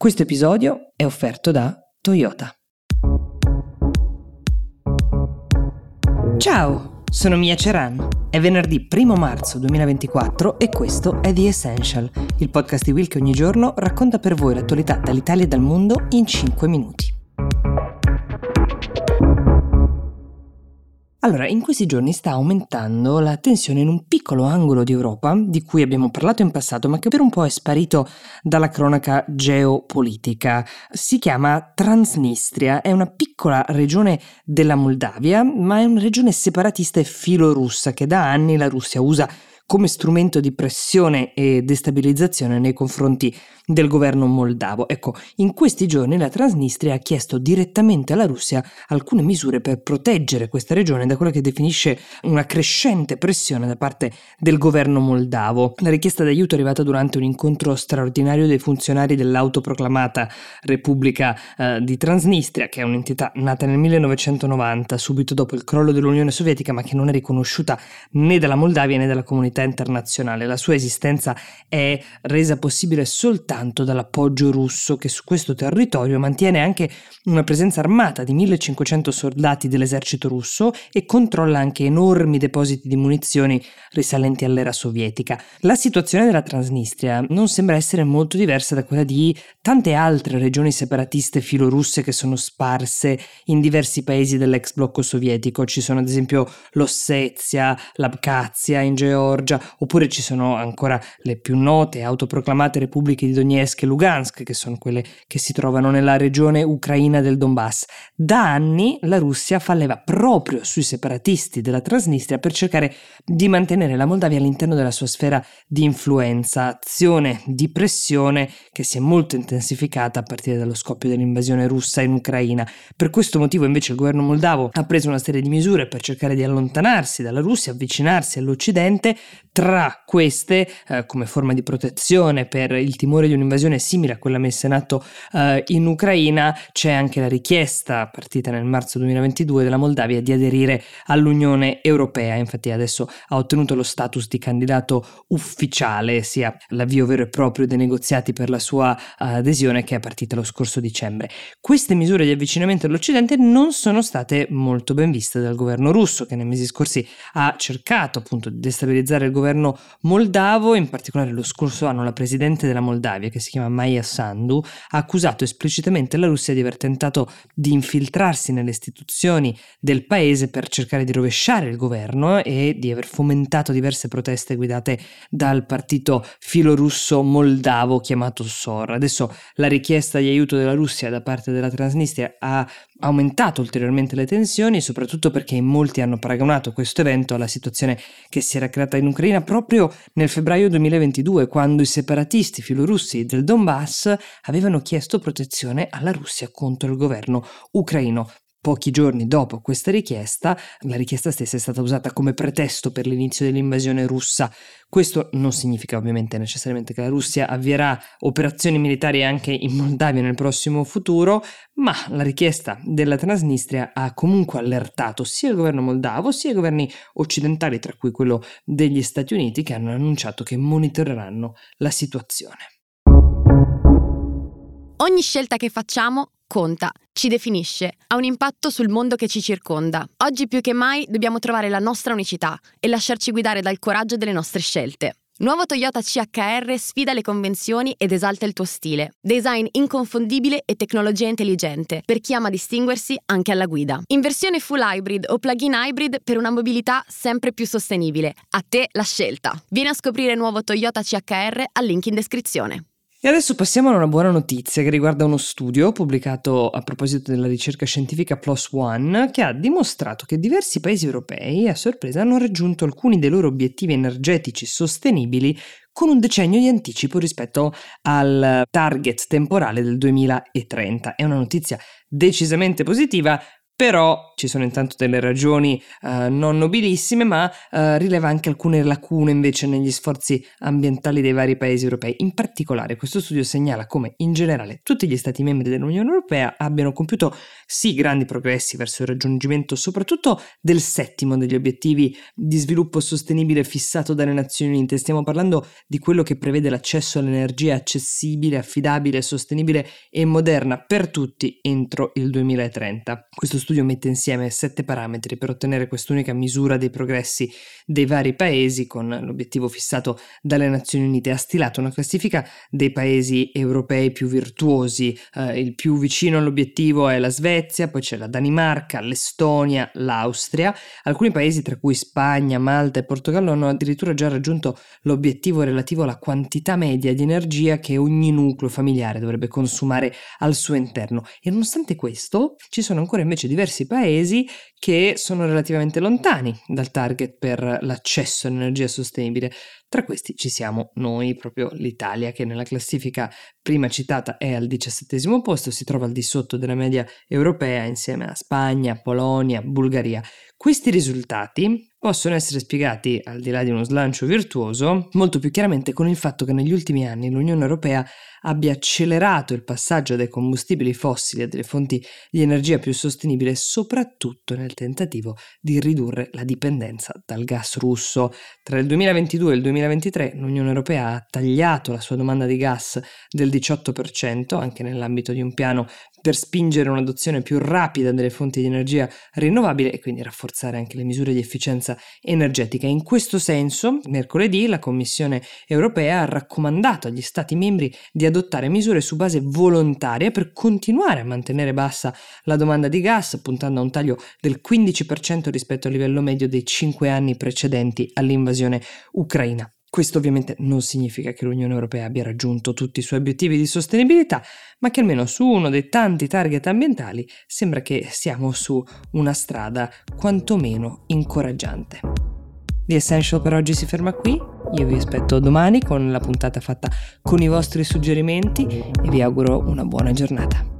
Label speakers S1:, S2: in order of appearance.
S1: Questo episodio è offerto da Toyota. Ciao, sono Mia Ceran. È venerdì 1 marzo 2024 e questo è The Essential, il podcast di Will che ogni giorno racconta per voi l'attualità dall'Italia e dal mondo in 5 minuti. Allora, in questi giorni sta aumentando la tensione in un piccolo angolo di Europa, di cui abbiamo parlato in passato, ma che per un po' è sparito dalla cronaca geopolitica. Si chiama Transnistria, è una piccola regione della Moldavia, ma è una regione separatista e filorussa che da anni la Russia usa come strumento di pressione e destabilizzazione nei confronti del governo moldavo. Ecco, in questi giorni la Transnistria ha chiesto direttamente alla Russia alcune misure per proteggere questa regione da quella che definisce una crescente pressione da parte del governo moldavo. La richiesta d'aiuto è arrivata durante un incontro straordinario dei funzionari dell'autoproclamata Repubblica eh, di Transnistria, che è un'entità nata nel 1990, subito dopo il crollo dell'Unione Sovietica, ma che non è riconosciuta né dalla Moldavia né dalla comunità comunità internazionale. La sua esistenza è resa possibile soltanto dall'appoggio russo che su questo territorio mantiene anche una presenza armata di 1500 soldati dell'esercito russo e controlla anche enormi depositi di munizioni risalenti all'era sovietica. La situazione della Transnistria non sembra essere molto diversa da quella di tante altre regioni separatiste filorusse che sono sparse in diversi paesi dell'ex blocco sovietico. Ci sono ad esempio l'Ossetia, l'Abkhazia in Georgia, Georgia, oppure ci sono ancora le più note autoproclamate repubbliche di Donetsk e Lugansk, che sono quelle che si trovano nella regione ucraina del Donbass. Da anni la Russia falleva proprio sui separatisti della Transnistria per cercare di mantenere la Moldavia all'interno della sua sfera di influenza, azione di pressione che si è molto intensificata a partire dallo scoppio dell'invasione russa in Ucraina. Per questo motivo invece il governo moldavo ha preso una serie di misure per cercare di allontanarsi dalla Russia, avvicinarsi all'Occidente, tra queste, eh, come forma di protezione per il timore di un'invasione simile a quella messa in atto eh, in Ucraina, c'è anche la richiesta, partita nel marzo 2022, della Moldavia di aderire all'Unione Europea. Infatti adesso ha ottenuto lo status di candidato ufficiale, sia l'avvio vero e proprio dei negoziati per la sua uh, adesione che è partita lo scorso dicembre. Queste misure di avvicinamento all'Occidente non sono state molto ben viste dal governo russo, che nei mesi scorsi ha cercato appunto di destabilizzare il governo moldavo, in particolare lo scorso anno la presidente della Moldavia, che si chiama Maya Sandu, ha accusato esplicitamente la Russia di aver tentato di infiltrarsi nelle istituzioni del paese per cercare di rovesciare il governo e di aver fomentato diverse proteste guidate dal partito filorusso moldavo chiamato SOR. Adesso la richiesta di aiuto della Russia da parte della Transnistria ha aumentato ulteriormente le tensioni, soprattutto perché molti hanno paragonato questo evento alla situazione che si era creata in Ucraina proprio nel febbraio 2022, quando i separatisti filorussi del Donbass avevano chiesto protezione alla Russia contro il governo ucraino. Pochi giorni dopo questa richiesta, la richiesta stessa è stata usata come pretesto per l'inizio dell'invasione russa. Questo non significa ovviamente necessariamente che la Russia avvierà operazioni militari anche in Moldavia nel prossimo futuro, ma la richiesta della Transnistria ha comunque allertato sia il governo moldavo sia i governi occidentali, tra cui quello degli Stati Uniti, che hanno annunciato che monitoreranno la situazione.
S2: Ogni scelta che facciamo conta, ci definisce, ha un impatto sul mondo che ci circonda. Oggi più che mai dobbiamo trovare la nostra unicità e lasciarci guidare dal coraggio delle nostre scelte. Nuovo Toyota CHR sfida le convenzioni ed esalta il tuo stile. Design inconfondibile e tecnologia intelligente per chi ama distinguersi anche alla guida. In versione full hybrid o plug-in hybrid per una mobilità sempre più sostenibile. A te la scelta. Vieni a scoprire nuovo Toyota CHR al link in descrizione.
S1: E adesso passiamo a una buona notizia che riguarda uno studio pubblicato a proposito della ricerca scientifica Plus One che ha dimostrato che diversi paesi europei, a sorpresa, hanno raggiunto alcuni dei loro obiettivi energetici sostenibili con un decennio di anticipo rispetto al target temporale del 2030. È una notizia decisamente positiva però ci sono intanto delle ragioni eh, non nobilissime, ma eh, rileva anche alcune lacune invece negli sforzi ambientali dei vari paesi europei. In particolare questo studio segnala come in generale tutti gli Stati membri dell'Unione Europea abbiano compiuto sì grandi progressi verso il raggiungimento soprattutto del settimo degli obiettivi di sviluppo sostenibile fissato dalle Nazioni Unite. Stiamo parlando di quello che prevede l'accesso all'energia accessibile, affidabile, sostenibile e moderna per tutti entro il 2030. Questo studio mette insieme sette parametri per ottenere quest'unica misura dei progressi dei vari paesi con l'obiettivo fissato dalle Nazioni Unite. Ha stilato una classifica dei paesi europei più virtuosi. Eh, il più vicino all'obiettivo è la Svezia, poi c'è la Danimarca, l'Estonia, l'Austria. Alcuni paesi, tra cui Spagna, Malta e Portogallo, hanno addirittura già raggiunto l'obiettivo relativo alla quantità media di energia che ogni nucleo familiare dovrebbe consumare al suo interno. E nonostante questo, ci sono ancora invece diversi diversi paesi che sono relativamente lontani dal target per l'accesso all'energia sostenibile. Tra questi ci siamo noi, proprio l'Italia, che nella classifica prima citata è al diciassettesimo posto, si trova al di sotto della media europea insieme a Spagna, Polonia, Bulgaria. Questi risultati possono essere spiegati, al di là di uno slancio virtuoso, molto più chiaramente con il fatto che negli ultimi anni l'Unione Europea abbia accelerato il passaggio dai combustibili fossili a delle fonti di energia più sostenibile, soprattutto nel tentativo di ridurre la dipendenza dal gas russo. Tra il 2022 e il 2023 l'Unione Europea ha tagliato la sua domanda di gas del 18%, anche nell'ambito di un piano per spingere un'adozione più rapida delle fonti di energia rinnovabile e quindi rafforzare anche le misure di efficienza energetica. In questo senso, mercoledì la Commissione europea ha raccomandato agli Stati membri di adottare misure su base volontaria per continuare a mantenere bassa la domanda di gas, puntando a un taglio del 15% rispetto al livello medio dei cinque anni precedenti all'invasione ucraina. Questo ovviamente non significa che l'Unione Europea abbia raggiunto tutti i suoi obiettivi di sostenibilità, ma che almeno su uno dei tanti target ambientali sembra che siamo su una strada quantomeno incoraggiante. The Essential per oggi si ferma qui, io vi aspetto domani con la puntata fatta con i vostri suggerimenti e vi auguro una buona giornata.